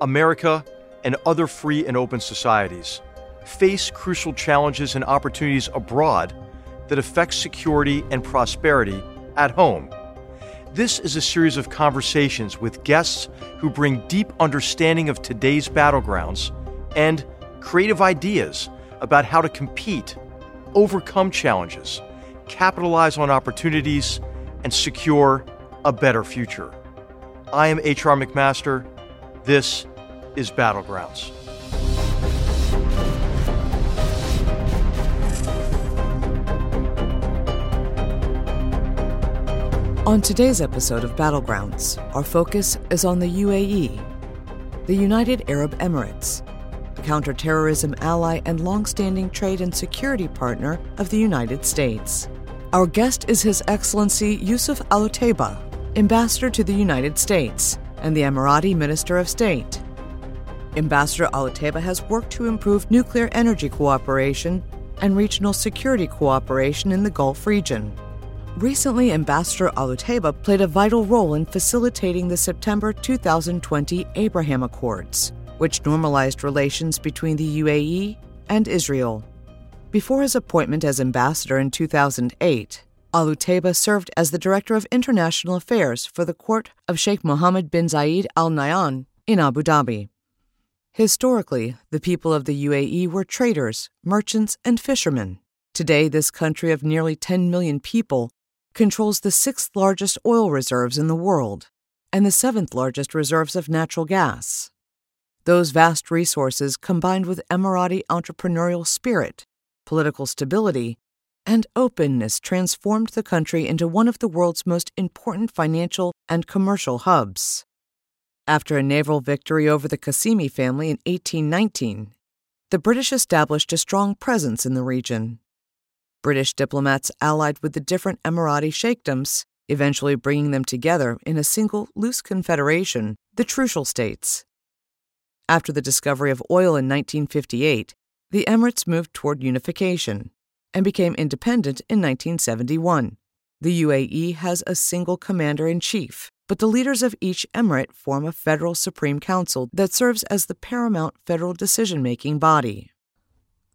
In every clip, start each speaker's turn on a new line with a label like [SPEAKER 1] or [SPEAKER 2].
[SPEAKER 1] America and other free and open societies face crucial challenges and opportunities abroad that affect security and prosperity at home. This is a series of conversations with guests who bring deep understanding of today's battlegrounds and creative ideas about how to compete, overcome challenges, capitalize on opportunities, and secure a better future. I am H.R. McMaster. This is Battlegrounds.
[SPEAKER 2] On today's episode of Battlegrounds, our focus is on the UAE, the United Arab Emirates, a counterterrorism ally and long-standing trade and security partner of the United States. Our guest is His Excellency Yusuf Al Ambassador to the United States and the Emirati Minister of State. Ambassador Al has worked to improve nuclear energy cooperation and regional security cooperation in the Gulf region. Recently, Ambassador Al Otaiba played a vital role in facilitating the September 2020 Abraham Accords, which normalized relations between the UAE and Israel. Before his appointment as ambassador in 2008, Al Otaiba served as the Director of International Affairs for the Court of Sheikh Mohammed bin Zayed Al Nahyan in Abu Dhabi. Historically, the people of the UAE were traders, merchants, and fishermen. Today, this country of nearly 10 million people controls the sixth largest oil reserves in the world and the seventh largest reserves of natural gas. Those vast resources, combined with Emirati entrepreneurial spirit, political stability, and openness, transformed the country into one of the world's most important financial and commercial hubs. After a naval victory over the Qasimi family in 1819, the British established a strong presence in the region. British diplomats allied with the different Emirati sheikdoms, eventually bringing them together in a single loose confederation, the Trucial States. After the discovery of oil in 1958, the Emirates moved toward unification and became independent in 1971. The UAE has a single commander in chief, but the leaders of each emirate form a federal supreme council that serves as the paramount federal decision making body.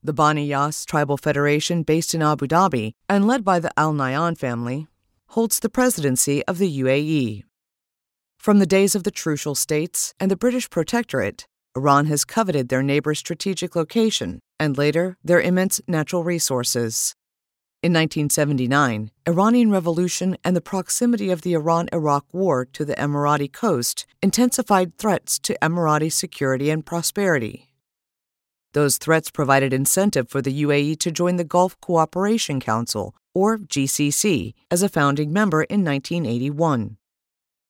[SPEAKER 2] The Bani Yas Tribal Federation, based in Abu Dhabi and led by the Al Nahyan family, holds the presidency of the UAE. From the days of the Trucial States and the British Protectorate, Iran has coveted their neighbor's strategic location and later their immense natural resources. In 1979, Iranian Revolution and the proximity of the Iran Iraq War to the Emirati coast intensified threats to Emirati security and prosperity. Those threats provided incentive for the UAE to join the Gulf Cooperation Council, or GCC, as a founding member in 1981.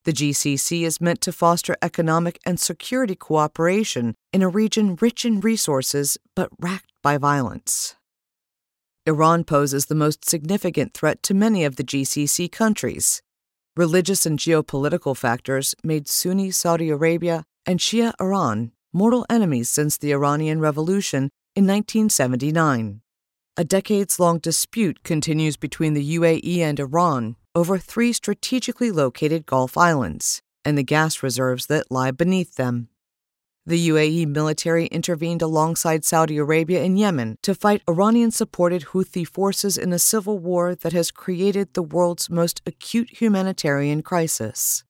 [SPEAKER 2] The GCC is meant to foster economic and security cooperation in a region rich in resources but racked by violence. Iran poses the most significant threat to many of the GCC countries. Religious and geopolitical factors made Sunni Saudi Arabia and Shia Iran mortal enemies since the Iranian Revolution in 1979. A decades long dispute continues between the UAE and Iran over three strategically located Gulf islands and the gas reserves that lie beneath them. The UAE military intervened alongside Saudi Arabia in Yemen to fight Iranian supported Houthi forces in a civil war that has created the world's most acute humanitarian crisis.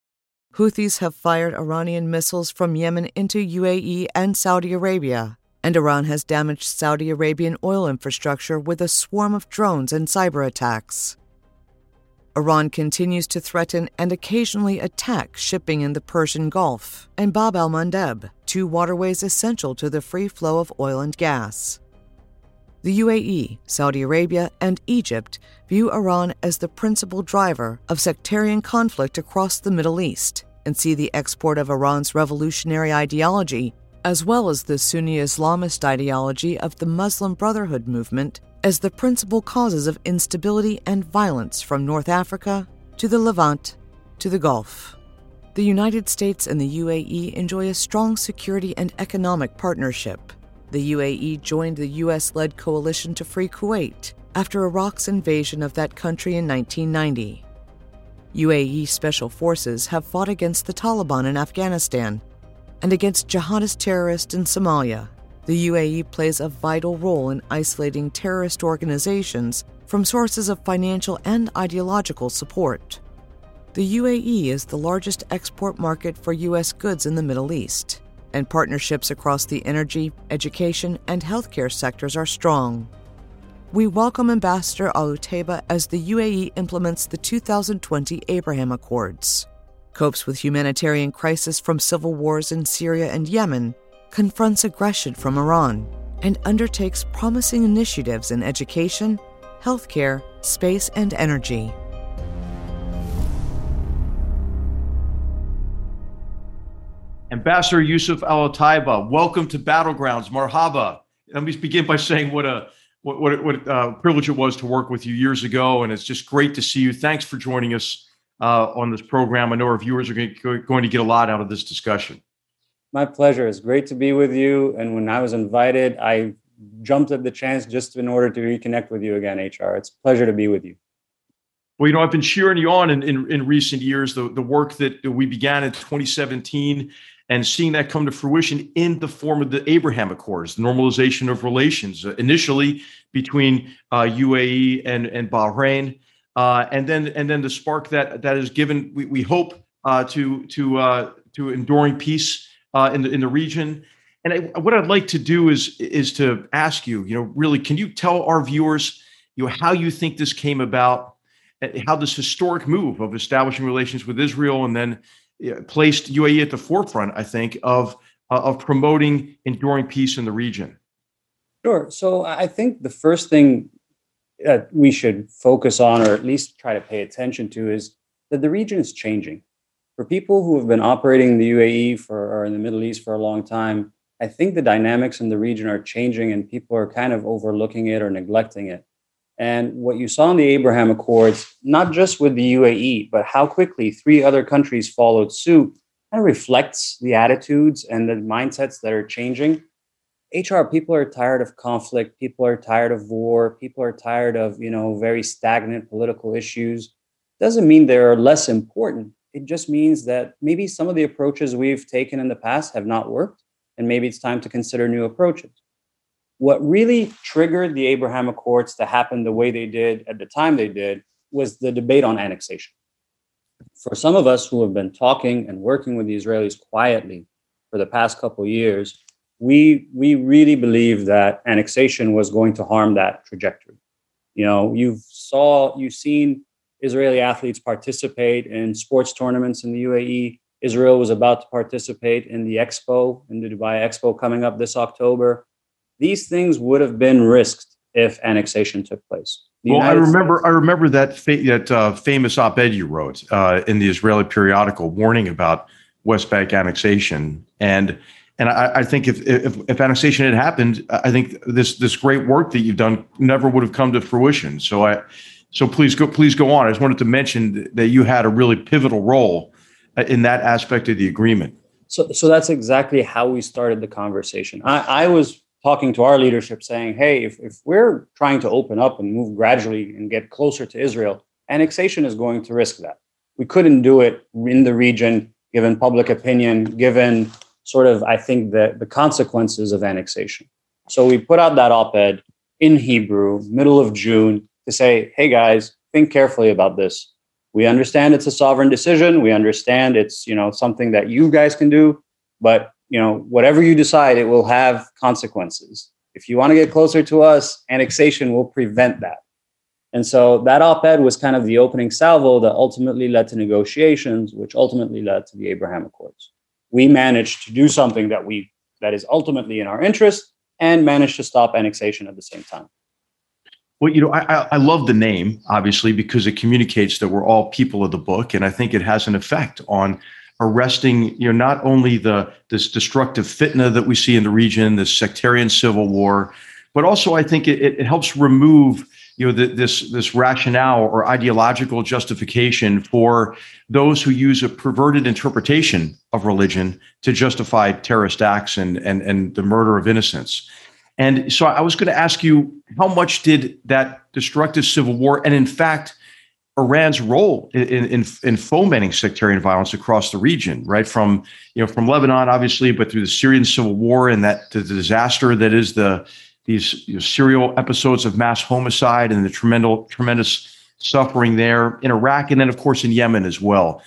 [SPEAKER 2] Houthis have fired Iranian missiles from Yemen into UAE and Saudi Arabia, and Iran has damaged Saudi Arabian oil infrastructure with a swarm of drones and cyber attacks. Iran continues to threaten and occasionally attack shipping in the Persian Gulf and Bab al Mandeb, two waterways essential to the free flow of oil and gas. The UAE, Saudi Arabia, and Egypt view Iran as the principal driver of sectarian conflict across the Middle East and see the export of Iran's revolutionary ideology, as well as the Sunni Islamist ideology of the Muslim Brotherhood movement, as the principal causes of instability and violence from North Africa to the Levant to the Gulf. The United States and the UAE enjoy a strong security and economic partnership. The UAE joined the US led coalition to free Kuwait after Iraq's invasion of that country in 1990. UAE special forces have fought against the Taliban in Afghanistan. and against jihadist terrorists in Somalia. The UAE plays a vital role in isolating terrorist organizations from sources of financial and ideological support. The UAE is the largest export market for U.S. goods in the Middle East, and partnerships across the energy, education, and healthcare sectors are strong. We welcome Ambassador Al as the UAE implements the 2020 Abraham Accords, copes with humanitarian crisis from civil wars in Syria and Yemen, confronts aggression from Iran, and undertakes promising initiatives in education, healthcare, space, and energy.
[SPEAKER 1] Ambassador Yusuf Al Otaiba, welcome to Battlegrounds. Marhaba. Let me begin by saying what a what what, what uh, privilege it was to work with you years ago, and it's just great to see you. Thanks for joining us uh, on this program. I know our viewers are going to get a lot out of this discussion.
[SPEAKER 3] My pleasure. It's great to be with you. And when I was invited, I jumped at the chance just in order to reconnect with you again, HR. It's a pleasure to be with you.
[SPEAKER 1] Well, you know, I've been cheering you on in, in, in recent years, the, the work that we began in 2017 and seeing that come to fruition in the form of the Abraham Accords, the normalization of relations, uh, initially between uh, UAE and, and Bahrain. Uh, and then and then the spark that that is given, we, we hope uh, to to uh, to enduring peace uh, in the in the region. And I, what I'd like to do is is to ask you, you know, really, can you tell our viewers, you know, how you think this came about, how this historic move of establishing relations with Israel and then placed UAE at the forefront, I think, of uh, of promoting enduring peace in the region.
[SPEAKER 3] Sure. So I think the first thing that we should focus on, or at least try to pay attention to, is that the region is changing. For people who have been operating in the UAE for or in the Middle East for a long time, I think the dynamics in the region are changing and people are kind of overlooking it or neglecting it. And what you saw in the Abraham Accords, not just with the UAE, but how quickly three other countries followed suit, kind of reflects the attitudes and the mindsets that are changing. HR people are tired of conflict, people are tired of war, people are tired of, you know, very stagnant political issues. Doesn't mean they're less important. It just means that maybe some of the approaches we've taken in the past have not worked and maybe it's time to consider new approaches. What really triggered the Abraham Accords to happen the way they did at the time they did was the debate on annexation. For some of us who have been talking and working with the Israelis quietly for the past couple years, we we really believe that annexation was going to harm that trajectory. You know, you've saw you've seen Israeli athletes participate in sports tournaments in the UAE Israel was about to participate in the expo, in the Dubai Expo coming up this October. These things would have been risked if annexation took place.
[SPEAKER 1] The well, United I remember States- I remember that fa- that uh, famous op-ed you wrote uh, in the Israeli periodical warning about West Bank annexation, and and I, I think if, if, if annexation had happened, I think this this great work that you've done never would have come to fruition. So I so please go please go on. I just wanted to mention that you had a really pivotal role uh, in that aspect of the agreement.
[SPEAKER 3] So, so that's exactly how we started the conversation. I, I was talking to our leadership saying, hey, if, if we're trying to open up and move gradually and get closer to Israel, annexation is going to risk that. We couldn't do it in the region, given public opinion, given sort of, I think, the, the consequences of annexation. So we put out that op ed in Hebrew, middle of June, to say, hey guys, think carefully about this we understand it's a sovereign decision we understand it's you know something that you guys can do but you know whatever you decide it will have consequences. If you want to get closer to us annexation will prevent that. And so that op-ed was kind of the opening salvo that ultimately led to negotiations which ultimately led to the abraham accords. We managed to do something that we that is ultimately in our interest and managed to stop annexation at the same time.
[SPEAKER 1] Well, you know, I, I love the name, obviously, because it communicates that we're all people of the book. And I think it has an effect on arresting, you know, not only the this destructive fitna that we see in the region, this sectarian civil war, but also I think it, it helps remove, you know, the, this this rationale or ideological justification for those who use a perverted interpretation of religion to justify terrorist acts and and and the murder of innocents. And so I was going to ask you how much did that destructive civil war, and in fact, Iran's role in, in, in fomenting sectarian violence across the region, right? From you know from Lebanon, obviously, but through the Syrian civil war and that the disaster that is the these you know, serial episodes of mass homicide and the tremendous tremendous suffering there in Iraq, and then of course in Yemen as well.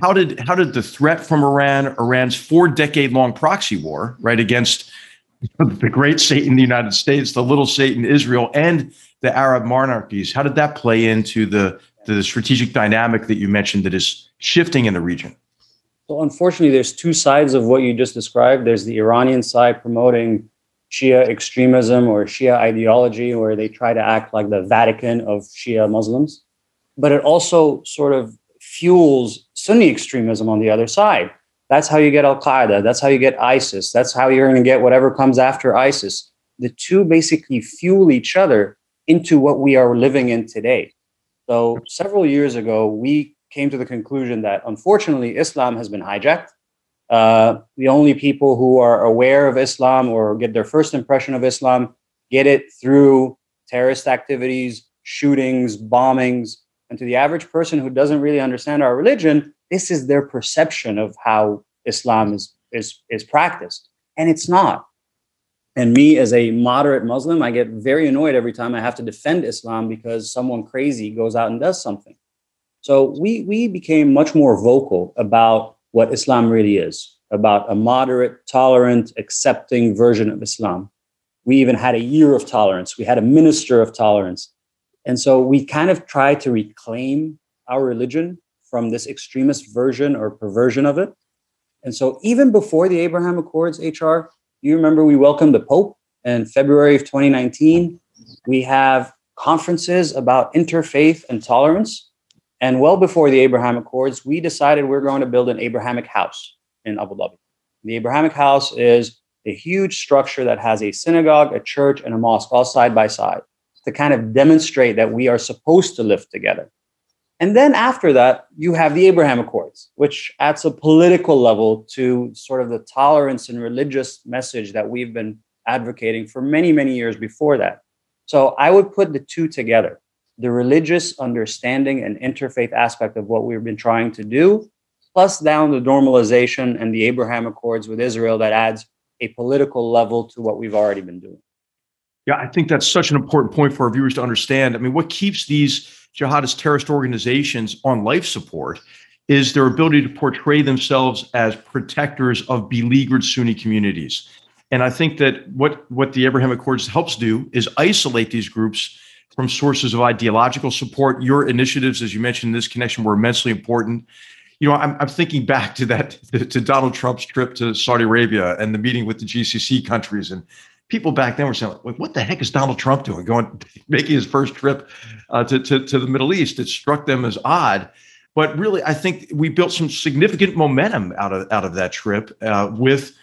[SPEAKER 1] How did how did the threat from Iran, Iran's four decade long proxy war, right against the great Satan, the United States, the little Satan, Israel, and the Arab monarchies, how did that play into the the strategic dynamic that you mentioned that is shifting in the region?
[SPEAKER 3] Well, unfortunately, there's two sides of what you just described. There's the Iranian side promoting Shia extremism or Shia ideology, where they try to act like the Vatican of Shia Muslims. But it also sort of fuels Sunni extremism on the other side. That's how you get Al Qaeda. That's how you get ISIS. That's how you're going to get whatever comes after ISIS. The two basically fuel each other into what we are living in today. So, several years ago, we came to the conclusion that unfortunately Islam has been hijacked uh, the only people who are aware of Islam or get their first impression of Islam get it through terrorist activities, shootings, bombings. And to the average person who doesn't really understand our religion, this is their perception of how Islam is, is, is practiced. And it's not. And me, as a moderate Muslim, I get very annoyed every time I have to defend Islam because someone crazy goes out and does something. So we, we became much more vocal about what Islam really is about a moderate, tolerant, accepting version of Islam. We even had a year of tolerance, we had a minister of tolerance. And so we kind of tried to reclaim our religion from this extremist version or perversion of it. And so even before the Abraham Accords HR, you remember we welcomed the Pope in February of 2019. We have conferences about interfaith and tolerance. And well before the Abraham Accords, we decided we're going to build an Abrahamic house in Abu Dhabi. The Abrahamic house is a huge structure that has a synagogue, a church, and a mosque all side by side to kind of demonstrate that we are supposed to live together. And then after that, you have the Abraham Accords, which adds a political level to sort of the tolerance and religious message that we've been advocating for many, many years before that. So I would put the two together the religious understanding and interfaith aspect of what we've been trying to do, plus down the normalization and the Abraham Accords with Israel that adds a political level to what we've already been doing.
[SPEAKER 1] Yeah, I think that's such an important point for our viewers to understand. I mean, what keeps these jihadist terrorist organizations on life support is their ability to portray themselves as protectors of beleaguered Sunni communities. And I think that what, what the Abraham Accords helps do is isolate these groups from sources of ideological support. Your initiatives, as you mentioned in this connection, were immensely important. You know, I'm, I'm thinking back to that to Donald Trump's trip to Saudi Arabia and the meeting with the GCC countries, and people back then were saying, like, "What the heck is Donald Trump doing? Going making his first trip uh, to, to to the Middle East?" It struck them as odd. But really, I think we built some significant momentum out of out of that trip uh, with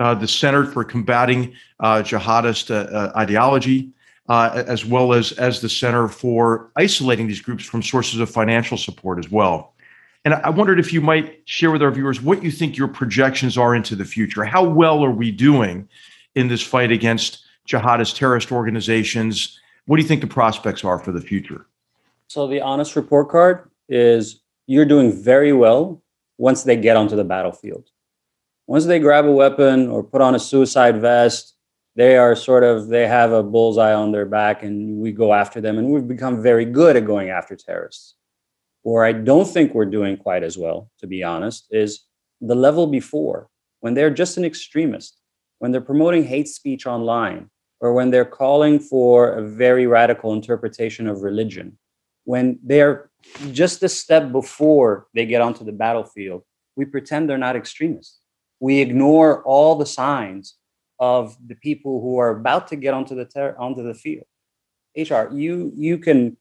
[SPEAKER 1] uh, the Center for Combating uh, Jihadist uh, uh, Ideology, as well as as the center for isolating these groups from sources of financial support as well. And I wondered if you might share with our viewers what you think your projections are into the future. How well are we doing in this fight against jihadist terrorist organizations? What do you think the prospects are for the future?
[SPEAKER 3] So the honest report card is you're doing very well once they get onto the battlefield. Once they grab a weapon or put on a suicide vest they are sort of they have a bullseye on their back and we go after them and we've become very good at going after terrorists where i don't think we're doing quite as well to be honest is the level before when they're just an extremist when they're promoting hate speech online or when they're calling for a very radical interpretation of religion when they're just a step before they get onto the battlefield we pretend they're not extremists we ignore all the signs of the people who are about to get onto the ter- onto the field. HR, you you can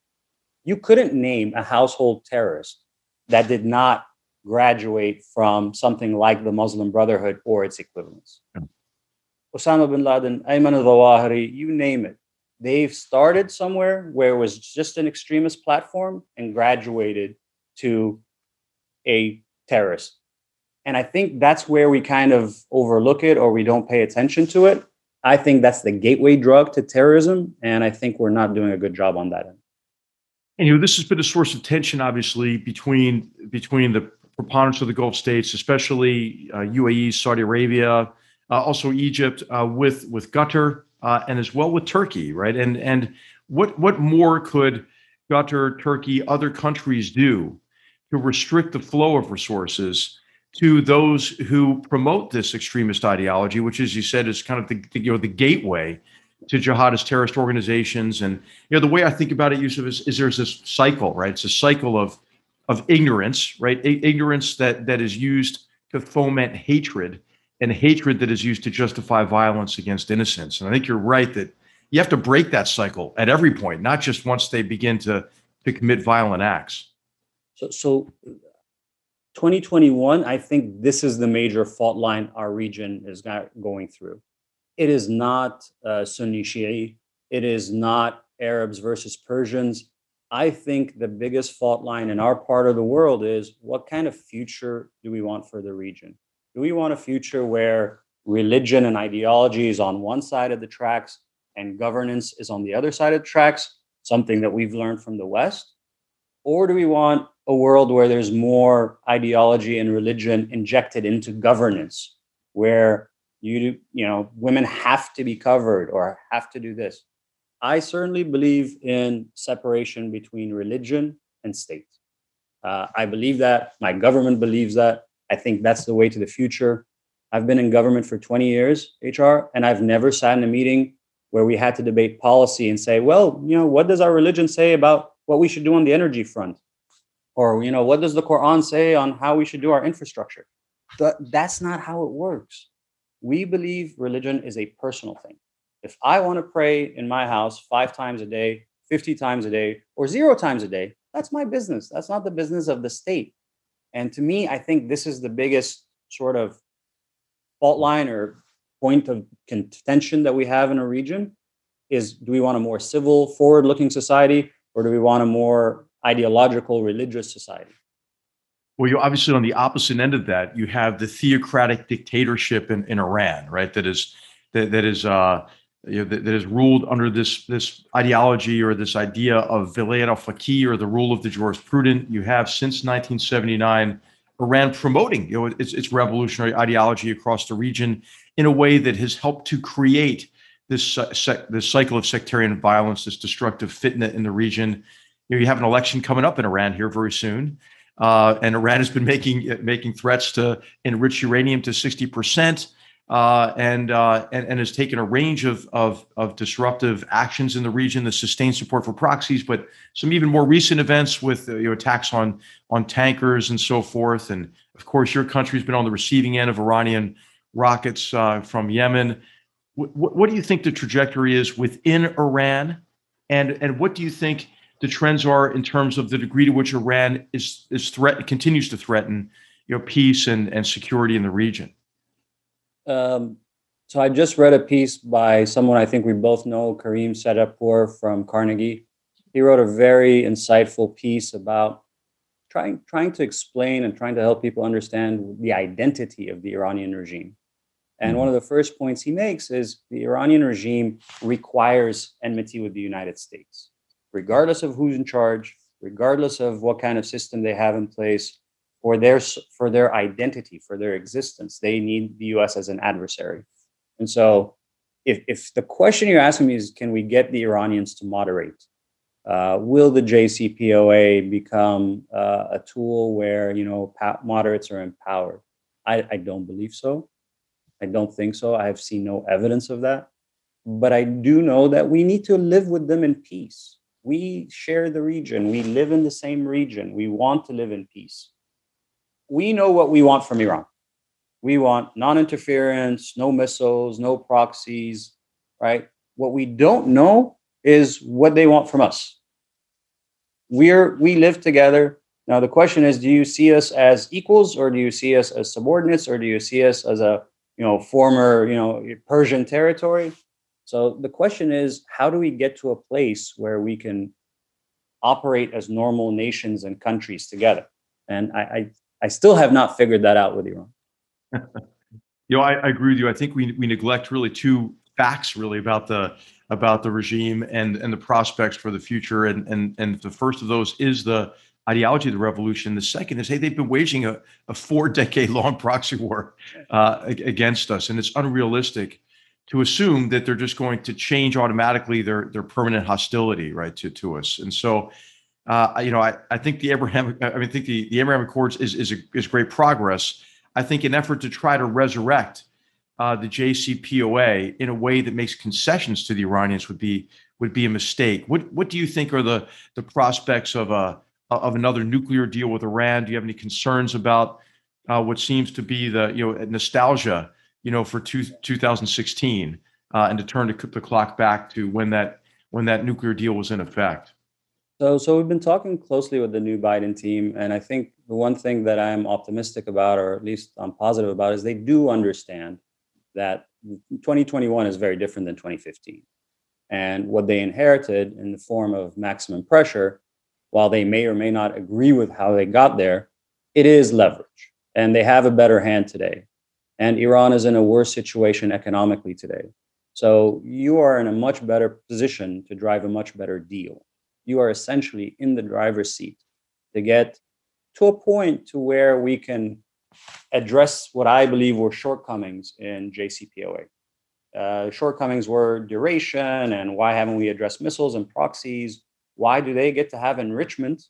[SPEAKER 3] you couldn't name a household terrorist that did not graduate from something like the Muslim Brotherhood or its equivalents. Yeah. Osama bin Laden, Ayman al-Zawahiri, you name it. They've started somewhere where it was just an extremist platform and graduated to a terrorist and I think that's where we kind of overlook it or we don't pay attention to it. I think that's the gateway drug to terrorism. And I think we're not doing a good job on that end.
[SPEAKER 1] And you know, this has been a source of tension, obviously, between between the preponderance of the Gulf states, especially uh, UAE, Saudi Arabia, also Egypt, uh, with with Qatar, uh, and as well with Turkey, right? And and what what more could Qatar, Turkey, other countries do to restrict the flow of resources to those who promote this extremist ideology, which, as you said, is kind of the, the you know the gateway to jihadist terrorist organizations. And you know the way I think about it, Yusuf, is, is there's this cycle, right? It's a cycle of of ignorance, right? ignorance that that is used to foment hatred, and hatred that is used to justify violence against innocents. And I think you're right that you have to break that cycle at every point, not just once they begin to to commit violent acts.
[SPEAKER 3] So, so 2021, I think this is the major fault line our region is going through. It is not uh, Sunni Shia. It is not Arabs versus Persians. I think the biggest fault line in our part of the world is what kind of future do we want for the region? Do we want a future where religion and ideology is on one side of the tracks and governance is on the other side of the tracks, something that we've learned from the West? Or do we want a world where there's more ideology and religion injected into governance, where you you know women have to be covered or have to do this. I certainly believe in separation between religion and state. Uh, I believe that. My government believes that. I think that's the way to the future. I've been in government for 20 years, HR, and I've never sat in a meeting where we had to debate policy and say, well, you know, what does our religion say about what we should do on the energy front? or you know what does the quran say on how we should do our infrastructure? That's not how it works. We believe religion is a personal thing. If i want to pray in my house five times a day 50 times a day or zero times a day that's my business. That's not the business of the state and to me i think this is the biggest sort of fault line or point of contention that we have in a region is do we want a more civil forward looking society or do we want a more ideological religious society.
[SPEAKER 1] Well, you're obviously on the opposite end of that, you have the theocratic dictatorship in, in Iran, right? That is that, that is uh, you know, that, that is ruled under this this ideology or this idea of vilayat al-faqih or the rule of the jurisprudent. You have since 1979 Iran promoting you know its, its revolutionary ideology across the region in a way that has helped to create this uh, sec, this cycle of sectarian violence, this destructive fitna in the region you know, you have an election coming up in Iran here very soon. Uh, and Iran has been making making threats to enrich uranium to 60 percent, uh, and, uh, and and has taken a range of, of of disruptive actions in the region. The sustained support for proxies, but some even more recent events with uh, you know, attacks on on tankers and so forth. And of course, your country's been on the receiving end of Iranian rockets uh, from Yemen. W- what do you think the trajectory is within Iran, and and what do you think? the trends are in terms of the degree to which Iran is is threat continues to threaten you know peace and, and security in the region.
[SPEAKER 3] Um, so I just read a piece by someone I think we both know, Karim Sadjadpour from Carnegie. He wrote a very insightful piece about trying trying to explain and trying to help people understand the identity of the Iranian regime. And mm-hmm. one of the first points he makes is the Iranian regime requires enmity with the United States regardless of who's in charge, regardless of what kind of system they have in place, for their for their identity, for their existence, they need the U.S. as an adversary. And so, if if the question you're asking me is, can we get the Iranians to moderate? Uh, will the JCPOA become uh, a tool where you know moderates are empowered? I, I don't believe so. I don't think so. I have seen no evidence of that. But I do know that we need to live with them in peace we share the region. We live in the same region. We want to live in peace. We know what we want from Iran. We want non interference, no missiles, no proxies, right? What we don't know is what they want from us. We're, we live together. Now, the question is do you see us as equals or do you see us as subordinates or do you see us as a you know former you know Persian territory? So the question is, how do we get to a place where we can operate as normal nations and countries together? And I, I, I still have not figured that out with Iran.
[SPEAKER 1] you know, I, I, agree with you. I think we, we neglect really two facts really about the about the regime and and the prospects for the future. And and and the first of those is the ideology of the revolution. The second is, hey, they've been waging a, a four decade long proxy war uh, against us, and it's unrealistic to assume that they're just going to change automatically their their permanent hostility right to to us. And so, uh, you know, I, I think the Abraham I mean, I think the, the Abraham Accords is is a, is great progress. I think an effort to try to resurrect uh, the JCPOA in a way that makes concessions to the Iranians would be would be a mistake. What what do you think are the the prospects of a of another nuclear deal with Iran? Do you have any concerns about uh, what seems to be the you know nostalgia you know for two, 2016 uh, and to turn the, the clock back to when that when that nuclear deal was in effect?
[SPEAKER 3] So, so we've been talking closely with the new Biden team, and I think the one thing that I'm optimistic about, or at least I'm positive about, is they do understand that 2021 is very different than 2015. And what they inherited in the form of maximum pressure, while they may or may not agree with how they got there, it is leverage. And they have a better hand today. And Iran is in a worse situation economically today. So you are in a much better position to drive a much better deal. You are essentially in the driver's seat to get to a point to where we can address what I believe were shortcomings in JCPOA. Uh, shortcomings were duration and why haven't we addressed missiles and proxies? Why do they get to have enrichment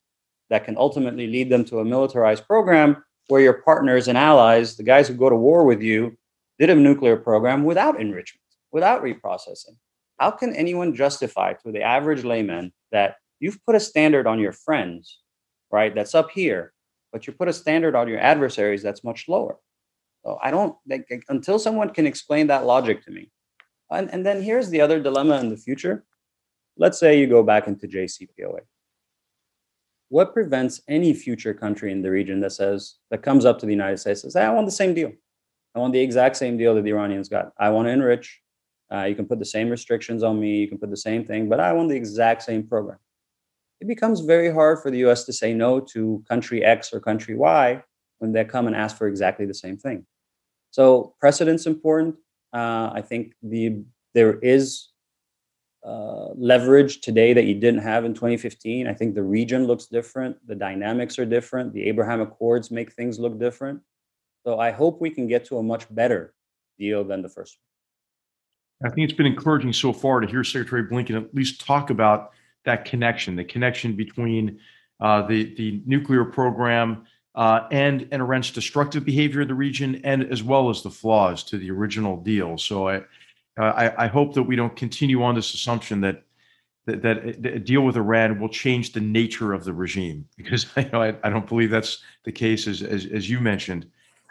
[SPEAKER 3] that can ultimately lead them to a militarized program where your partners and allies, the guys who go to war with you, did a nuclear program without enrichment, without reprocessing? How can anyone justify to the average layman that you've put a standard on your friends, right, that's up here, but you put a standard on your adversaries that's much lower. So I don't like until someone can explain that logic to me. And, and then here's the other dilemma in the future. Let's say you go back into JCPOA. What prevents any future country in the region that says that comes up to the United States and says, hey, I want the same deal. I want the exact same deal that the Iranians got. I want to enrich. Uh, you can put the same restrictions on me. You can put the same thing, but I want the exact same program it becomes very hard for the US to say no to country X or country Y when they come and ask for exactly the same thing. So precedent's important. Uh, I think the there is uh, leverage today that you didn't have in 2015. I think the region looks different. The dynamics are different. The Abraham Accords make things look different. So I hope we can get to a much better deal than the first
[SPEAKER 1] one. I think it's been encouraging so far to hear Secretary Blinken at least talk about that connection, the connection between uh, the the nuclear program uh, and and Iran's destructive behavior in the region, and as well as the flaws to the original deal. So I I, I hope that we don't continue on this assumption that. That, that a deal with Iran will change the nature of the regime because you know, I, I don't believe that's the case as, as, as you mentioned.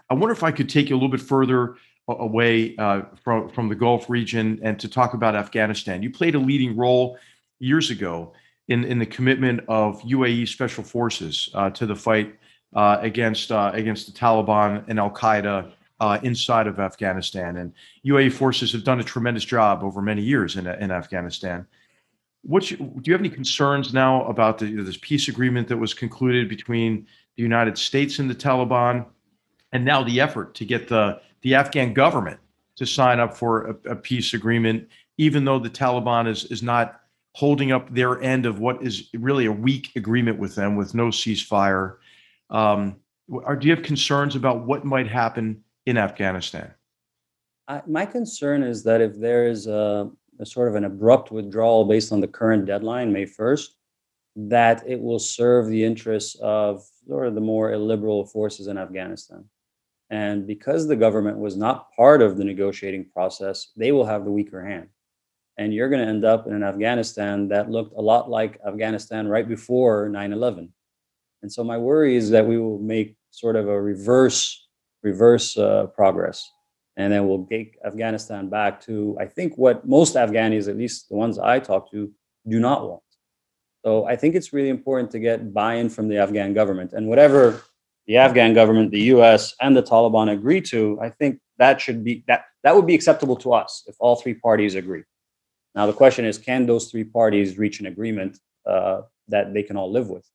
[SPEAKER 1] I wonder if I could take you a little bit further away uh, from from the Gulf region and to talk about Afghanistan. You played a leading role years ago in, in the commitment of UAE special forces uh, to the fight uh, against uh, against the Taliban and Al Qaeda uh, inside of Afghanistan. And UAE forces have done a tremendous job over many years in, in Afghanistan. What do you have any concerns now about the, this peace agreement that was concluded between the United States and the Taliban, and now the effort to get the the Afghan government to sign up for a, a peace agreement, even though the Taliban is is not holding up their end of what is really a weak agreement with them with no ceasefire. Um, are, do you have concerns about what might happen in Afghanistan?
[SPEAKER 3] I, my concern is that if there is a, a, sort of an abrupt withdrawal based on the current deadline, May 1st, that it will serve the interests of sort of the more illiberal forces in Afghanistan. And because the government was not part of the negotiating process, they will have the weaker hand and you're going to end up in an Afghanistan that looked a lot like Afghanistan right before 9/11. And so my worry is that we will make sort of a reverse reverse uh, progress, and then we'll take Afghanistan back to I think what most Afghanis, at least the ones I talk to, do not want. So I think it's really important to get buy-in from the Afghan government, and whatever the Afghan government, the U.S., and the Taliban agree to, I think that should be that that would be acceptable to us if all three parties agree. Now, the question is can those three parties reach an agreement uh, that they can all live with?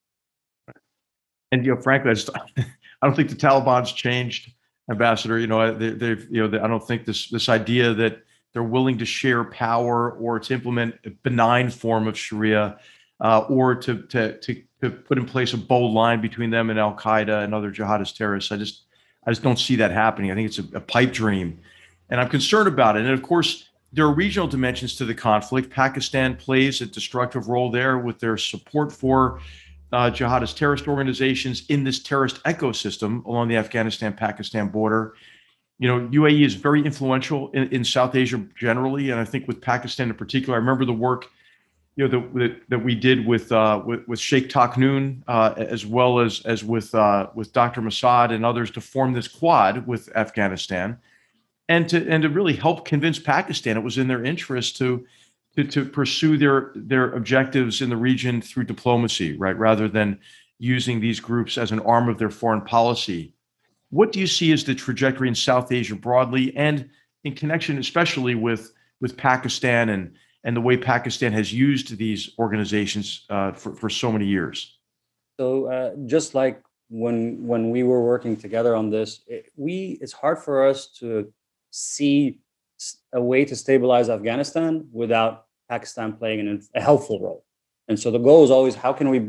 [SPEAKER 1] And, you know, frankly, I, just, I don't think the Taliban's changed, Ambassador. You know, they, have you know, they, I don't think this, this idea that they're willing to share power or to implement a benign form of Sharia uh, or to, to, to, to, put in place a bold line between them and Al Qaeda and other jihadist terrorists. I just, I just don't see that happening. I think it's a, a pipe dream. And I'm concerned about it. And of course, there are regional dimensions to the conflict. Pakistan plays a destructive role there with their support for uh, jihadist terrorist organizations in this terrorist ecosystem along the Afghanistan Pakistan border. You know, UAE is very influential in, in, South Asia generally, and I think with Pakistan in particular. I remember the work, you know, that that we did with uh, with, with Sheikh Tahnoon, uh, as well as as with uh, with Dr. Masad and others to form this quad with Afghanistan, and to and to really help convince Pakistan it was in their interest to to, to pursue their their objectives in the region through diplomacy, right, rather than using these groups as an arm of their foreign policy. What do you see as the trajectory in South Asia broadly, and in connection, especially with with Pakistan and and the way Pakistan has used these organizations uh, for for so many years?
[SPEAKER 3] So, uh, just like when when we were working together on this, it, we it's hard for us to see a way to stabilize Afghanistan without Pakistan playing an, a helpful role. And so the goal is always how can we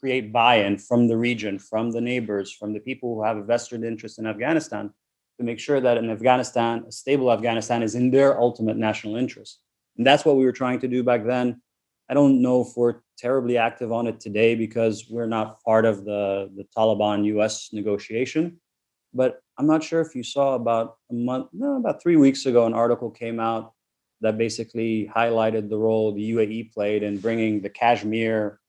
[SPEAKER 3] create buy-in from the region, from the neighbors, from the people who have a vested interest in Afghanistan, to make sure that in Afghanistan, a stable Afghanistan is in their ultimate national interest. And that's what we were trying to do back then. I don't know if we're terribly active on it today because we're not part of the, the Taliban US negotiation. But I'm not sure if you saw about a month, no, about three weeks ago, an article came out that basically highlighted the role the UAE played in bringing the Kashmir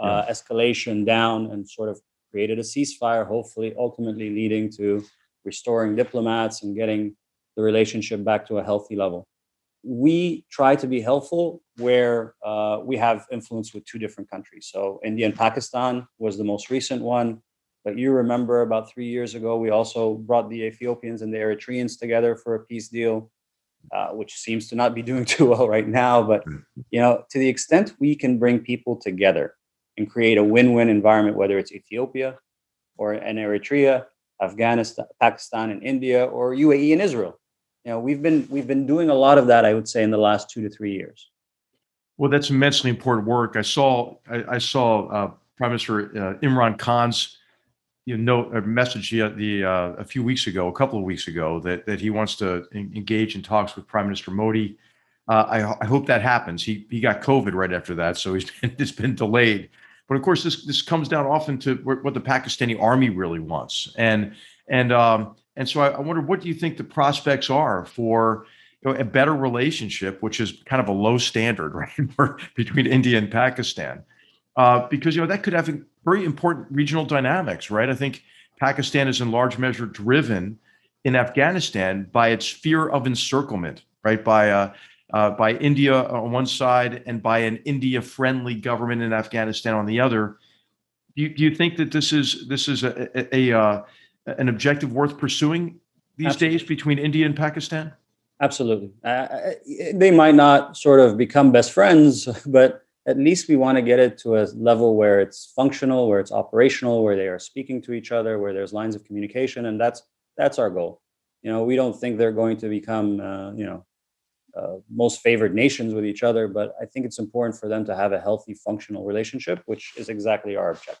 [SPEAKER 3] uh, yeah. escalation down and sort of created a ceasefire, hopefully, ultimately leading to restoring diplomats and getting the relationship back to a healthy level. We try to be helpful where uh, we have influence with two different countries. So, India and Pakistan was the most recent one. But you remember about three years ago, we also brought the Ethiopians and the Eritreans together for a peace deal, uh, which seems to not be doing too well right now. But hmm. you know, to the extent we can bring people together and create a win-win environment, whether it's Ethiopia or an Eritrea, Afghanistan, Pakistan, and India, or UAE and Israel. You know, we've been we've been doing a lot of that, I would say, in the last two to three years.
[SPEAKER 1] Well, that's immensely important work. I saw I, I saw uh, Prime Minister uh, Imran Khan's you know a message the, uh, a few weeks ago, a couple of weeks ago, that that he wants to engage in talks with Prime Minister Modi. Uh, I, I, hope that happens. He he got COVID right after that, so he's it's been delayed. But of course, this this comes down often to what the Pakistani army really wants, and and um, and so I, I wonder what do you think the prospects are for you know, a better relationship, which is kind of a low standard, right, between India and Pakistan uh, because you know that could have very important regional dynamics, right? I think Pakistan is in large measure driven in Afghanistan by its fear of encirclement, right? By uh, uh, by India on one side and by an India-friendly government in Afghanistan on the other. Do you, do you think that this is this is a, a, a uh, an objective worth pursuing these Absolutely. days between India and Pakistan?
[SPEAKER 3] Absolutely. Uh, they might not sort of become best friends, but at least we want to get it to a level where it's functional, where it's operational, where they are speaking to each other, where there's lines of communication, and that's that's our goal. You know, we don't think they're going to become, uh, you know, uh, most favored nations with each other, but I think it's important for them to have a healthy, functional relationship, which is exactly our objective.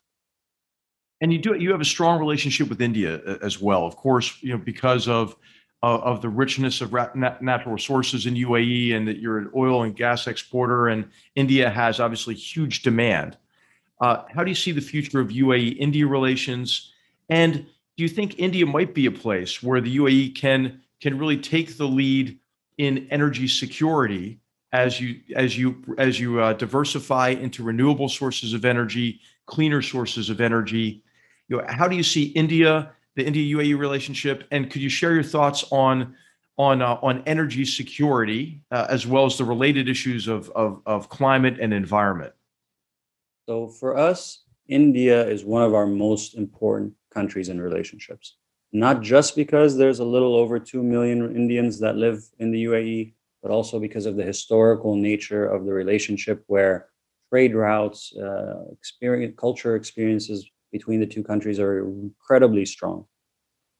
[SPEAKER 1] And you do you have a strong relationship with India uh, as well, of course, you know, because of of, of the richness of natural resources in UAE and that you're an oil and gas exporter, and India has obviously huge demand. Uh, how do you see the future of UAE India relations? And do you think India might be a place where the UAE can can really take the lead in energy security as you as you as you uh, diversify into renewable sources of energy, cleaner sources of energy? You know, how do you see India the India UAE relationship, and could you share your thoughts on on uh, on energy security uh, as well as the related issues of, of of climate and environment?
[SPEAKER 3] So for us, India is one of our most important countries in relationships. Not just because there's a little over two million Indians that live in the UAE, but also because of the historical nature of the relationship, where trade routes, uh, experience, culture experiences between the two countries are incredibly strong.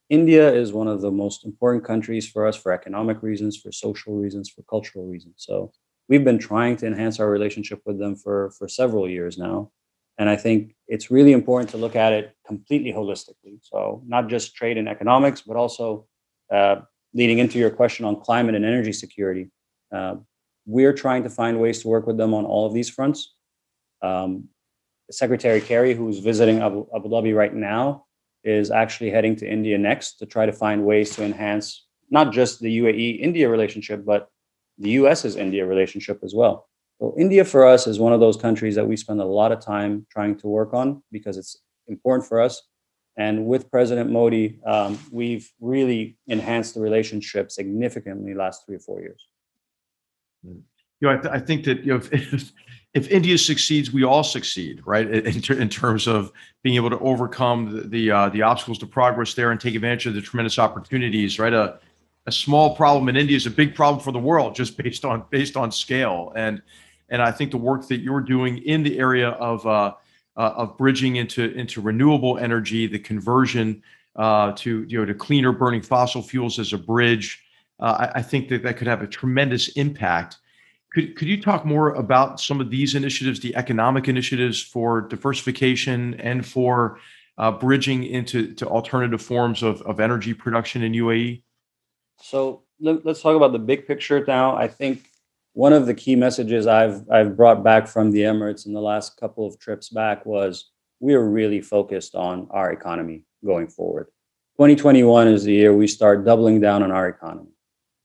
[SPEAKER 3] India is one of the most important countries for us for economic reasons, for social reasons, for cultural reasons. So we've been trying to enhance our relationship with them for, for several years now. And I think it's really important to look at it completely holistically. So not just trade and economics, but also uh, leading into your question on climate and energy security. Uh, we're trying to find ways to work with them on all of these fronts. Um, Secretary Kerry, who's visiting Abu, Abu Dhabi right now, is actually heading to India next to try to find ways to enhance not just the UAE India relationship, but the US's India relationship as well. So, India for us is one of those countries that we spend a lot of time trying to work on because it's important for us. And with President Modi, um, we've really enhanced the relationship significantly last three or four years.
[SPEAKER 1] You know, I, th- I think that you know, if India succeeds, we all succeed, right? In, in terms of being able to overcome the the, uh, the, obstacles to progress there and take advantage of the tremendous opportunities, right? A, a small problem in India is a big problem for the world, just based on based on scale. And and I think the work that you're doing in the area of uh, uh, of bridging into into renewable energy, the conversion uh, to you know to cleaner burning fossil fuels as a bridge, uh, I, I think that that could have a tremendous impact could, could you talk more about some of these initiatives, the economic initiatives for diversification and for uh, bridging into to alternative forms of, of energy production in UAE?
[SPEAKER 3] So let, us talk about the big picture now. I think one of the key messages I've I've brought back from the Emirates in the last couple of trips back was we are really focused on our economy going forward. 2021 is the year we start doubling down on our economy.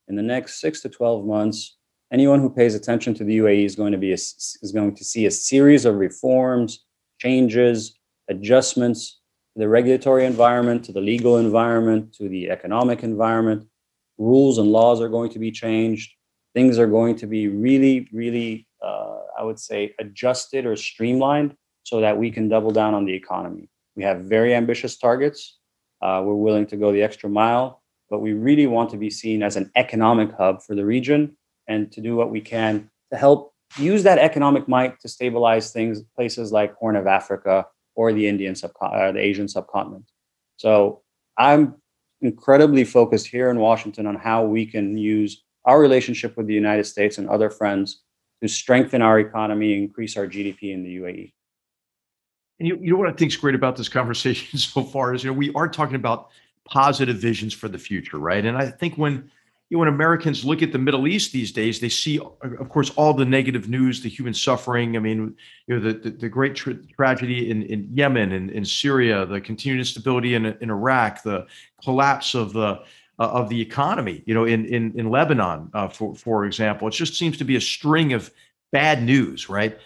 [SPEAKER 3] In the next six to 12 months, anyone who pays attention to the UAE is going to be a, is going to see a series of reforms, changes, adjustments to the regulatory environment, to the legal environment, to the economic environment. Rules and laws are going to be changed. Things are going to be really, really, uh, I would say, adjusted or streamlined so that we can double down on the economy. We have very ambitious targets. Uh, we're willing to go the extra mile, but we really want to be seen as an economic hub for the region and to do what we can to help use that economic might to stabilize things, places like Horn of Africa or the Indian subcontinent, uh, the Asian subcontinent. So I'm incredibly focused here in Washington on how we can use our relationship with the United States and other friends to strengthen our economy, increase our GDP in the UAE.
[SPEAKER 1] And you, you know what I think is great about this conversation so far is you know we are talking about positive visions for the future, right? And I think when you know, when Americans look at the Middle East these days, they see, of course, all the negative news, the human suffering. I mean, you know, the the, the great tra- tragedy in, in Yemen and in, in Syria, the continued instability in, in Iraq, the collapse of the uh, of the economy. You know, in in in Lebanon, uh, for for example, it just seems to be a string of bad news, right?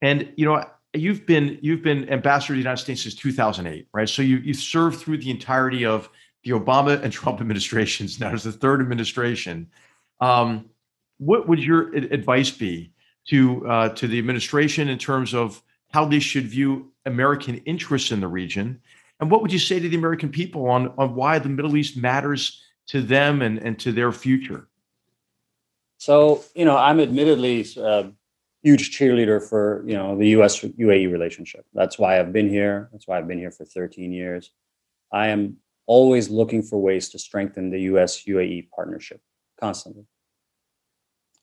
[SPEAKER 1] And you know, you've been you've been ambassador to the United States since 2008, right? So you you've served through the entirety of the Obama and Trump administrations. Now it's the third administration. Um, what would your advice be to uh, to the administration in terms of how they should view American interests in the region? And what would you say to the American people on, on why the Middle East matters to them and, and to their future?
[SPEAKER 3] So, you know, I'm admittedly a huge cheerleader for, you know, the US UAE relationship. That's why I've been here. That's why I've been here for 13 years. I am always looking for ways to strengthen the US UAE partnership constantly.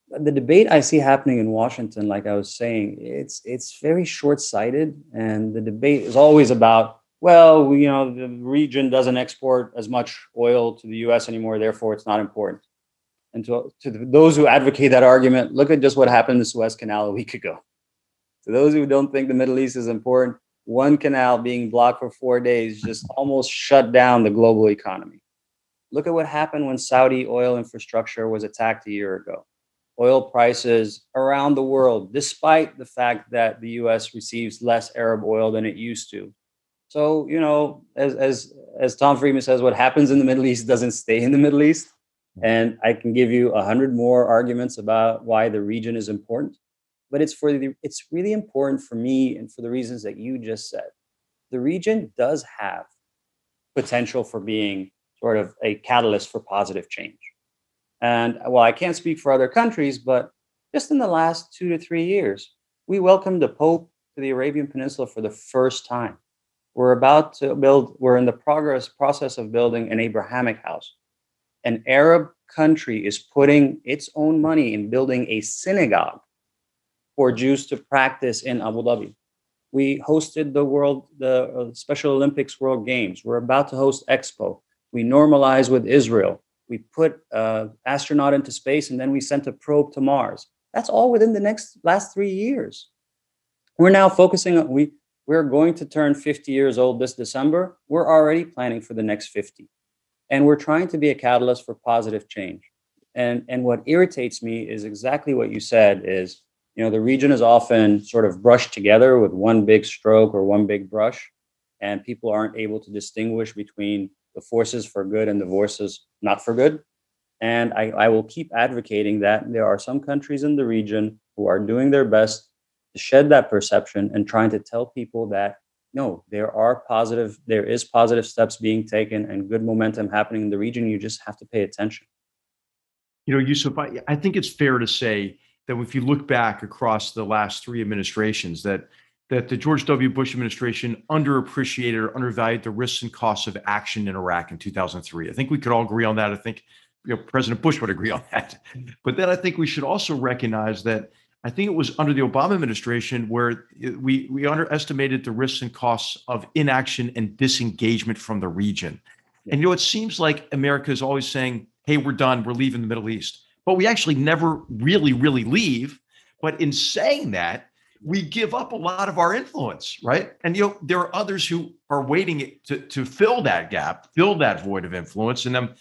[SPEAKER 3] The debate I see happening in Washington, like I was saying, it's it's very short-sighted, and the debate is always about, well, you know, the region doesn't export as much oil to the U.S. anymore, therefore it's not important. And to, to those who advocate that argument, look at just what happened in the Suez Canal a week ago. To those who don't think the Middle East is important, one canal being blocked for four days just almost shut down the global economy. Look at what happened when Saudi oil infrastructure was attacked a year ago. Oil prices around the world, despite the fact that the US receives less Arab oil than it used to. So, you know, as, as, as Tom Friedman says, what happens in the Middle East doesn't stay in the Middle East. Mm-hmm. And I can give you a hundred more arguments about why the region is important but it's for the it's really important for me and for the reasons that you just said. The region does have potential for being sort of a catalyst for positive change. And well, I can't speak for other countries, but just in the last two to three years, we welcomed the Pope to the Arabian Peninsula for the first time. We're about to build, we're in the progress process of building an Abrahamic house. An Arab country is putting its own money in building a synagogue for Jews to practice in Abu Dhabi. We hosted the world, the uh, Special Olympics World Games. We're about to host Expo. We normalize with Israel. We put uh, astronaut into space, and then we sent a probe to Mars. That's all within the next last three years. We're now focusing on we we're going to turn 50 years old this December. We're already planning for the next 50. And we're trying to be a catalyst for positive change. And, and what irritates me is exactly what you said is, you know, the region is often sort of brushed together with one big stroke or one big brush, and people aren't able to distinguish between the forces for good and the forces not for good. And I, I will keep advocating that there are some countries in the region who are doing their best to shed that perception and trying to tell people that no, there are positive, there is positive steps being taken and good momentum happening in the region. You just have to pay attention.
[SPEAKER 1] You know, Yusuf, I, I think it's fair to say that if you look back across the last three administrations, that that the George W. Bush administration underappreciated or undervalued the risks and costs of action in Iraq in 2003. I think we could all agree on that. I think you know, President Bush would agree on that. But then I think we should also recognize that I think it was under the Obama administration where we we underestimated the risks and costs of inaction and disengagement from the region. And you know, it seems like America is always saying, "Hey, we're done. We're leaving the Middle East," but we actually never really, really leave. But in saying that, we give up a lot of our influence, right? And you know, there are others who are waiting to to fill that gap, fill that void of influence. And I'm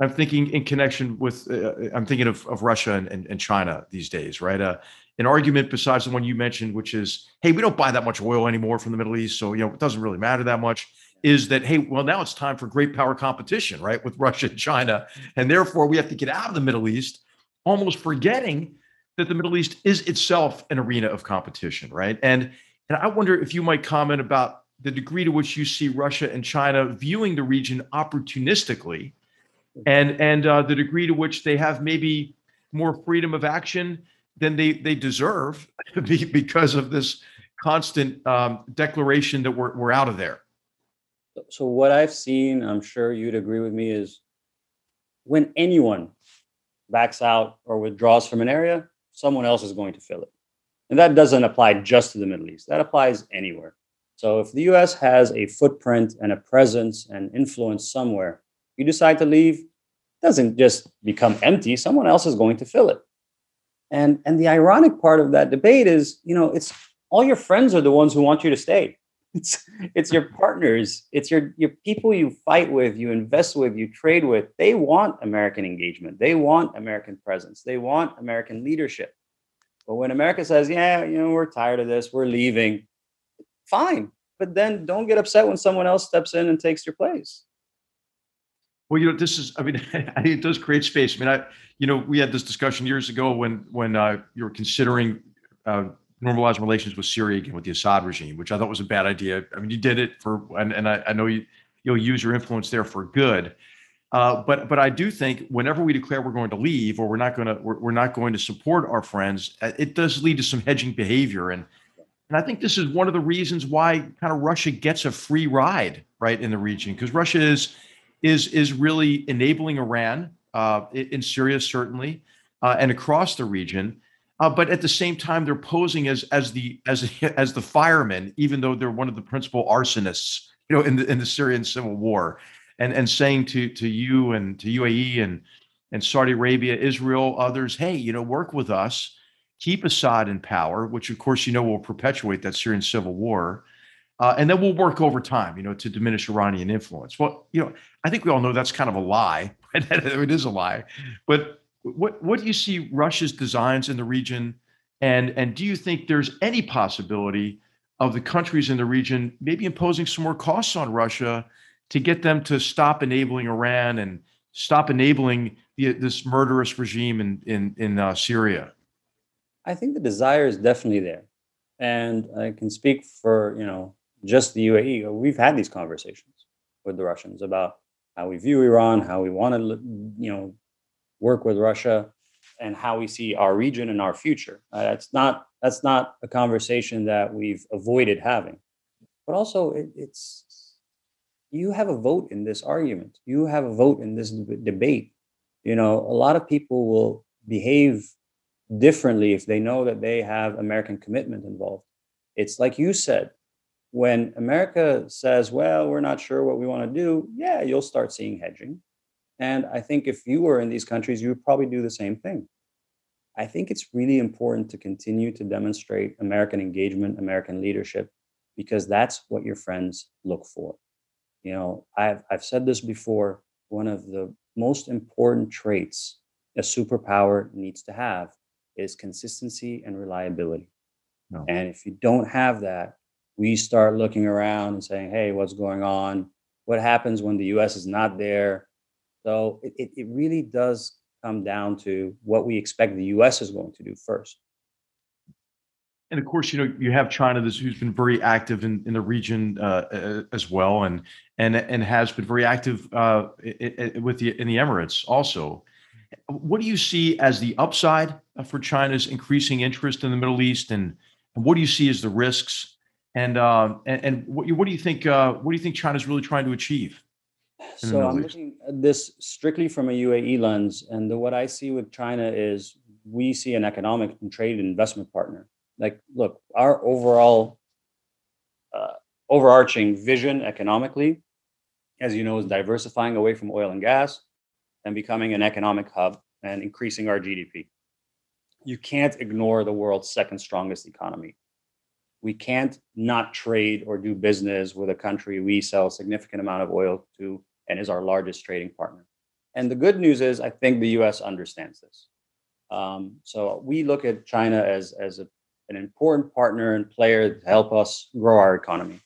[SPEAKER 1] I'm thinking in connection with uh, I'm thinking of of Russia and, and, and China these days, right? Uh, an argument besides the one you mentioned, which is, hey, we don't buy that much oil anymore from the Middle East, so you know it doesn't really matter that much. Is that hey, well now it's time for great power competition, right, with Russia and China, and therefore we have to get out of the Middle East, almost forgetting that the Middle East is itself an arena of competition, right? And and I wonder if you might comment about the degree to which you see Russia and China viewing the region opportunistically, and and uh, the degree to which they have maybe more freedom of action than they they deserve because of this constant um, declaration that we're we're out of there.
[SPEAKER 3] So what I've seen, I'm sure you'd agree with me, is when anyone backs out or withdraws from an area, someone else is going to fill it. And that doesn't apply just to the Middle East. That applies anywhere. So if the US has a footprint and a presence and influence somewhere, you decide to leave, it doesn't just become empty. Someone else is going to fill it. And and the ironic part of that debate is, you know, it's all your friends are the ones who want you to stay. It's it's your partners, it's your your people you fight with, you invest with, you trade with. They want American engagement. They want American presence. They want American leadership. But when America says, "Yeah, you know, we're tired of this, we're leaving," fine. But then don't get upset when someone else steps in and takes your place.
[SPEAKER 1] Well, you know, this is, I mean, it does create space. I mean, I, you know, we had this discussion years ago when, when uh, you were considering uh, normalizing relations with Syria again with the Assad regime, which I thought was a bad idea. I mean, you did it for, and, and I, I know you, you'll use your influence there for good. Uh, but but I do think whenever we declare we're going to leave or we're not going to we're, we're not going to support our friends, uh, it does lead to some hedging behavior, and and I think this is one of the reasons why kind of Russia gets a free ride right in the region because Russia is is is really enabling Iran uh, in Syria, certainly, uh, and across the region. Uh, but at the same time, they're posing as as the as as the firemen, even though they're one of the principal arsonists, you know, in the in the Syrian civil war, and and saying to to you and to UAE and and Saudi Arabia, Israel, others, hey, you know, work with us, keep Assad in power, which of course you know will perpetuate that Syrian civil war. Uh, and then we'll work over time, you know, to diminish Iranian influence. Well, you know, I think we all know that's kind of a lie. it is a lie. But what what do you see Russia's designs in the region, and and do you think there's any possibility of the countries in the region maybe imposing some more costs on Russia to get them to stop enabling Iran and stop enabling the, this murderous regime in in in uh, Syria?
[SPEAKER 3] I think the desire is definitely there, and I can speak for you know just the UAE. We've had these conversations with the Russians about how we view Iran, how we want to, you know, work with Russia, and how we see our region and our future. Uh, that's not that's not a conversation that we've avoided having. but also it, it's you have a vote in this argument. You have a vote in this debate. You know, a lot of people will behave differently if they know that they have American commitment involved. It's like you said, when America says, well, we're not sure what we want to do, yeah, you'll start seeing hedging. And I think if you were in these countries, you would probably do the same thing. I think it's really important to continue to demonstrate American engagement, American leadership, because that's what your friends look for. You know, I've, I've said this before one of the most important traits a superpower needs to have is consistency and reliability. No. And if you don't have that, we start looking around and saying, hey, what's going on? What happens when the US is not there? So it, it really does come down to what we expect the US is going to do first.
[SPEAKER 1] And of course, you know, you have China who's been very active in, in the region uh, as well, and and and has been very active uh, with the in the Emirates also. What do you see as the upside for China's increasing interest in the Middle East, and, and what do you see as the risks and uh, and, and what, what do you think? Uh, what do you think China's really trying to achieve?
[SPEAKER 3] So I'm looking at this strictly from a UAE lens, and the, what I see with China is we see an economic and trade investment partner. Like, look, our overall uh, overarching vision economically, as you know, is diversifying away from oil and gas and becoming an economic hub and increasing our GDP. You can't ignore the world's second strongest economy we can't not trade or do business with a country we sell a significant amount of oil to and is our largest trading partner. And the good news is, I think the US understands this. Um, so we look at China as, as a, an important partner and player to help us grow our economy.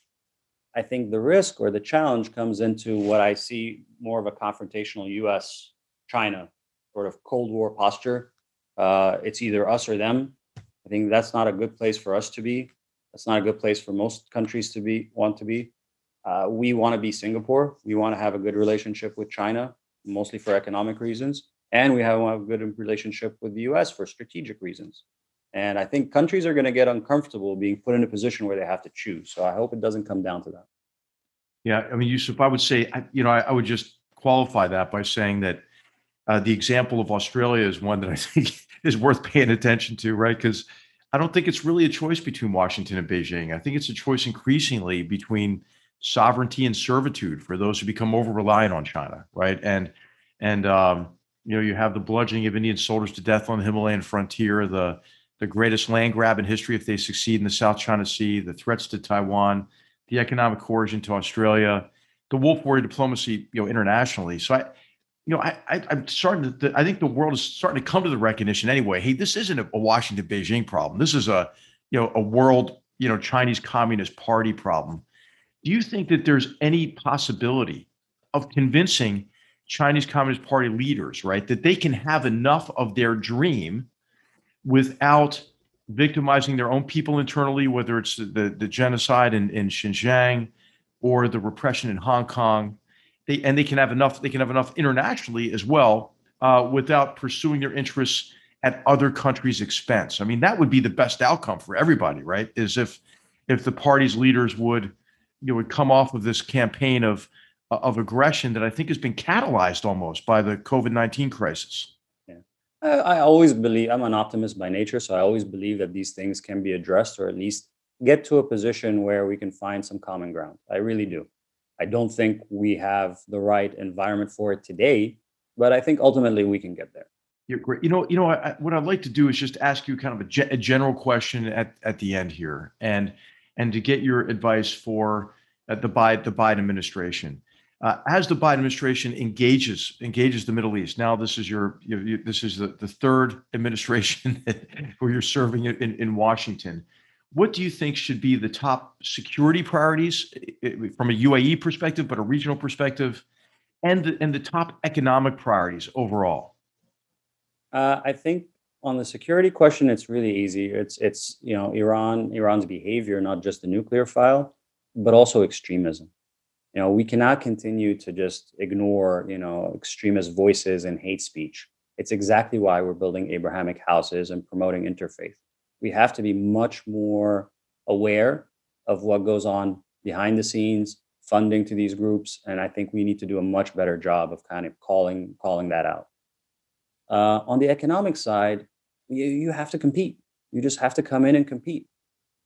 [SPEAKER 3] I think the risk or the challenge comes into what I see more of a confrontational US China sort of Cold War posture. Uh, it's either us or them. I think that's not a good place for us to be. That's not a good place for most countries to be want to be. Uh, we want to be Singapore. We want to have a good relationship with China, mostly for economic reasons, and we have a good relationship with the U.S. for strategic reasons. And I think countries are going to get uncomfortable being put in a position where they have to choose. So I hope it doesn't come down to that.
[SPEAKER 1] Yeah, I mean, Yusuf, I would say, you know, I, I would just qualify that by saying that uh, the example of Australia is one that I think is worth paying attention to, right? Because I don't think it's really a choice between Washington and Beijing. I think it's a choice increasingly between sovereignty and servitude for those who become over reliant on China, right? And and um, you know you have the bludgeoning of Indian soldiers to death on the Himalayan frontier, the the greatest land grab in history if they succeed in the South China Sea, the threats to Taiwan, the economic coercion to Australia, the wolf warrior diplomacy, you know, internationally. So I, you know, I, I am starting to. I think the world is starting to come to the recognition anyway. Hey, this isn't a, a Washington Beijing problem. This is a you know a world you know Chinese Communist Party problem. Do you think that there's any possibility of convincing Chinese Communist Party leaders, right, that they can have enough of their dream without victimizing their own people internally, whether it's the, the genocide in, in Xinjiang or the repression in Hong Kong, they and they can have enough they can have enough internationally as well uh, without pursuing their interests at other countries' expense. I mean, that would be the best outcome for everybody, right? Is if if the party's leaders would you know would come off of this campaign of of aggression that I think has been catalyzed almost by the COVID nineteen crisis.
[SPEAKER 3] Yeah, I, I always believe I'm an optimist by nature, so I always believe that these things can be addressed or at least get to a position where we can find some common ground. I really do. I don't think we have the right environment for it today, but I think ultimately we can get there.
[SPEAKER 1] You're great. You know, you know, I, what I'd like to do is just ask you kind of a, ge- a general question at, at the end here, and and to get your advice for uh, the Biden the Biden administration. Uh, as the Biden administration engages engages the Middle East, now this is your you, you, this is the, the third administration where you're serving in, in Washington what do you think should be the top security priorities from a UAE perspective, but a regional perspective, and the, and the top economic priorities overall?
[SPEAKER 3] Uh, I think on the security question, it's really easy. It's it's you know Iran Iran's behavior, not just the nuclear file, but also extremism. You know we cannot continue to just ignore you know extremist voices and hate speech. It's exactly why we're building Abrahamic houses and promoting interfaith we have to be much more aware of what goes on behind the scenes funding to these groups, and I think we need to do a much better job of kind of calling calling that out. Uh, on the economic side, you, you have to compete. You just have to come in and compete.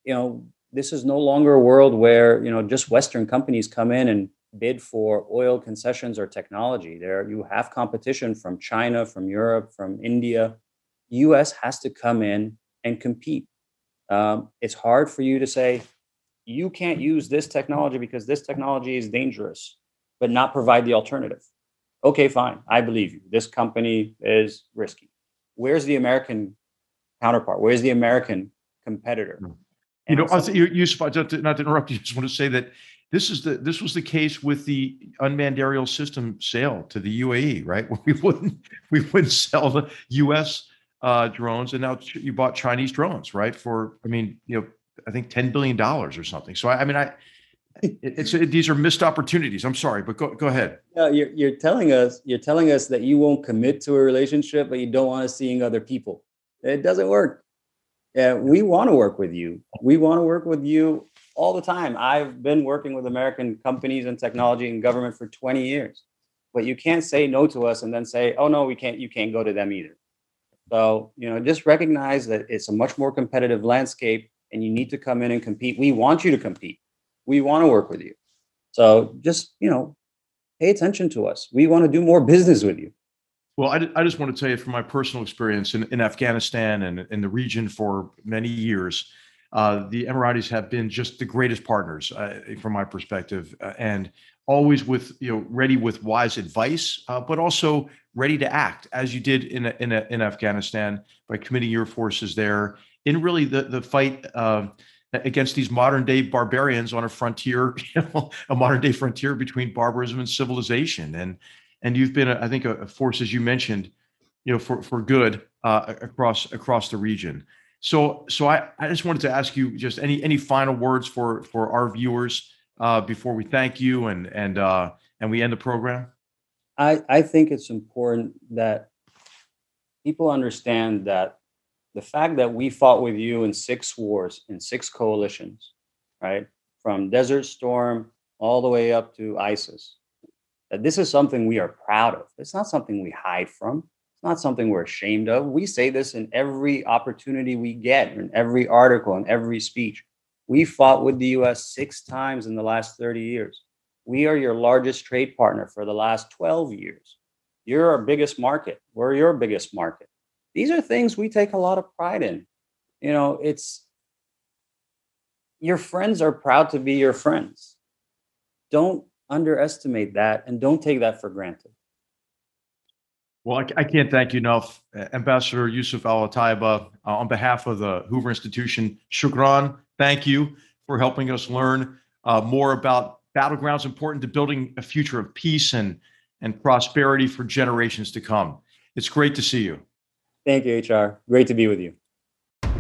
[SPEAKER 3] You know, this is no longer a world where you know just Western companies come in and bid for oil concessions or technology. There, you have competition from China, from Europe, from India. U.S. has to come in and compete. Um, it's hard for you to say you can't use this technology because this technology is dangerous, but not provide the alternative. Okay, fine. I believe you. This company is risky. Where's the American counterpart? Where's the American competitor?
[SPEAKER 1] Hmm. You know, something- Yusuf, not to, not to interrupt you, just want to say that this is the this was the case with the unmanned aerial system sale to the UAE, right? We wouldn't we wouldn't sell the U.S. Uh, drones, and now you bought Chinese drones, right? For I mean, you know, I think ten billion dollars or something. So I, I mean, I it's it, these are missed opportunities. I'm sorry, but go go ahead.
[SPEAKER 3] Yeah, you're you're telling us you're telling us that you won't commit to a relationship, but you don't want to seeing other people. It doesn't work. Yeah, we want to work with you. We want to work with you all the time. I've been working with American companies and technology and government for 20 years. But you can't say no to us and then say, "Oh no, we can't you can't go to them either." So, you know, just recognize that it's a much more competitive landscape and you need to come in and compete. We want you to compete. We want to work with you. So, just, you know, pay attention to us. We want to do more business with you.
[SPEAKER 1] Well, I, I just want to tell you from my personal experience in, in Afghanistan and in the region for many years, uh, the Emiratis have been just the greatest partners uh, from my perspective, uh, and always with you know ready with wise advice, uh, but also ready to act as you did in in, in Afghanistan by committing your forces there in really the the fight. Against these modern day barbarians on a frontier, you know, a modern day frontier between barbarism and civilization, and and you've been, I think, a, a force as you mentioned, you know, for for good uh, across across the region. So, so I, I just wanted to ask you just any any final words for for our viewers uh, before we thank you and and uh, and we end the program.
[SPEAKER 3] I I think it's important that people understand that the fact that we fought with you in six wars in six coalitions, right, from Desert Storm all the way up to ISIS, that this is something we are proud of. It's not something we hide from It's not something we're ashamed of. We say this in every opportunity we get, in every article, in every speech. We fought with the US six times in the last 30 years. We are your largest trade partner for the last 12 years. You're our biggest market. We're your biggest market. These are things we take a lot of pride in. You know, it's your friends are proud to be your friends. Don't underestimate that and don't take that for granted.
[SPEAKER 1] Well, I, I, can't thank you enough, Ambassador Yusuf Al Otaiba, uh, on behalf of the Hoover Institution. Shukran, thank you for helping us learn uh, more about battlegrounds important to building a future of peace and and prosperity for generations to come. It's great to see you.
[SPEAKER 3] Thank you, HR. Great to be with you.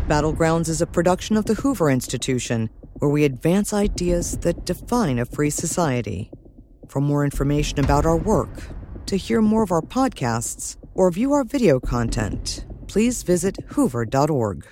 [SPEAKER 2] Battlegrounds is a production of the Hoover Institution, where we advance ideas that define a free society. For more information about our work to hear more of our podcasts or view our video content, please visit hoover.org.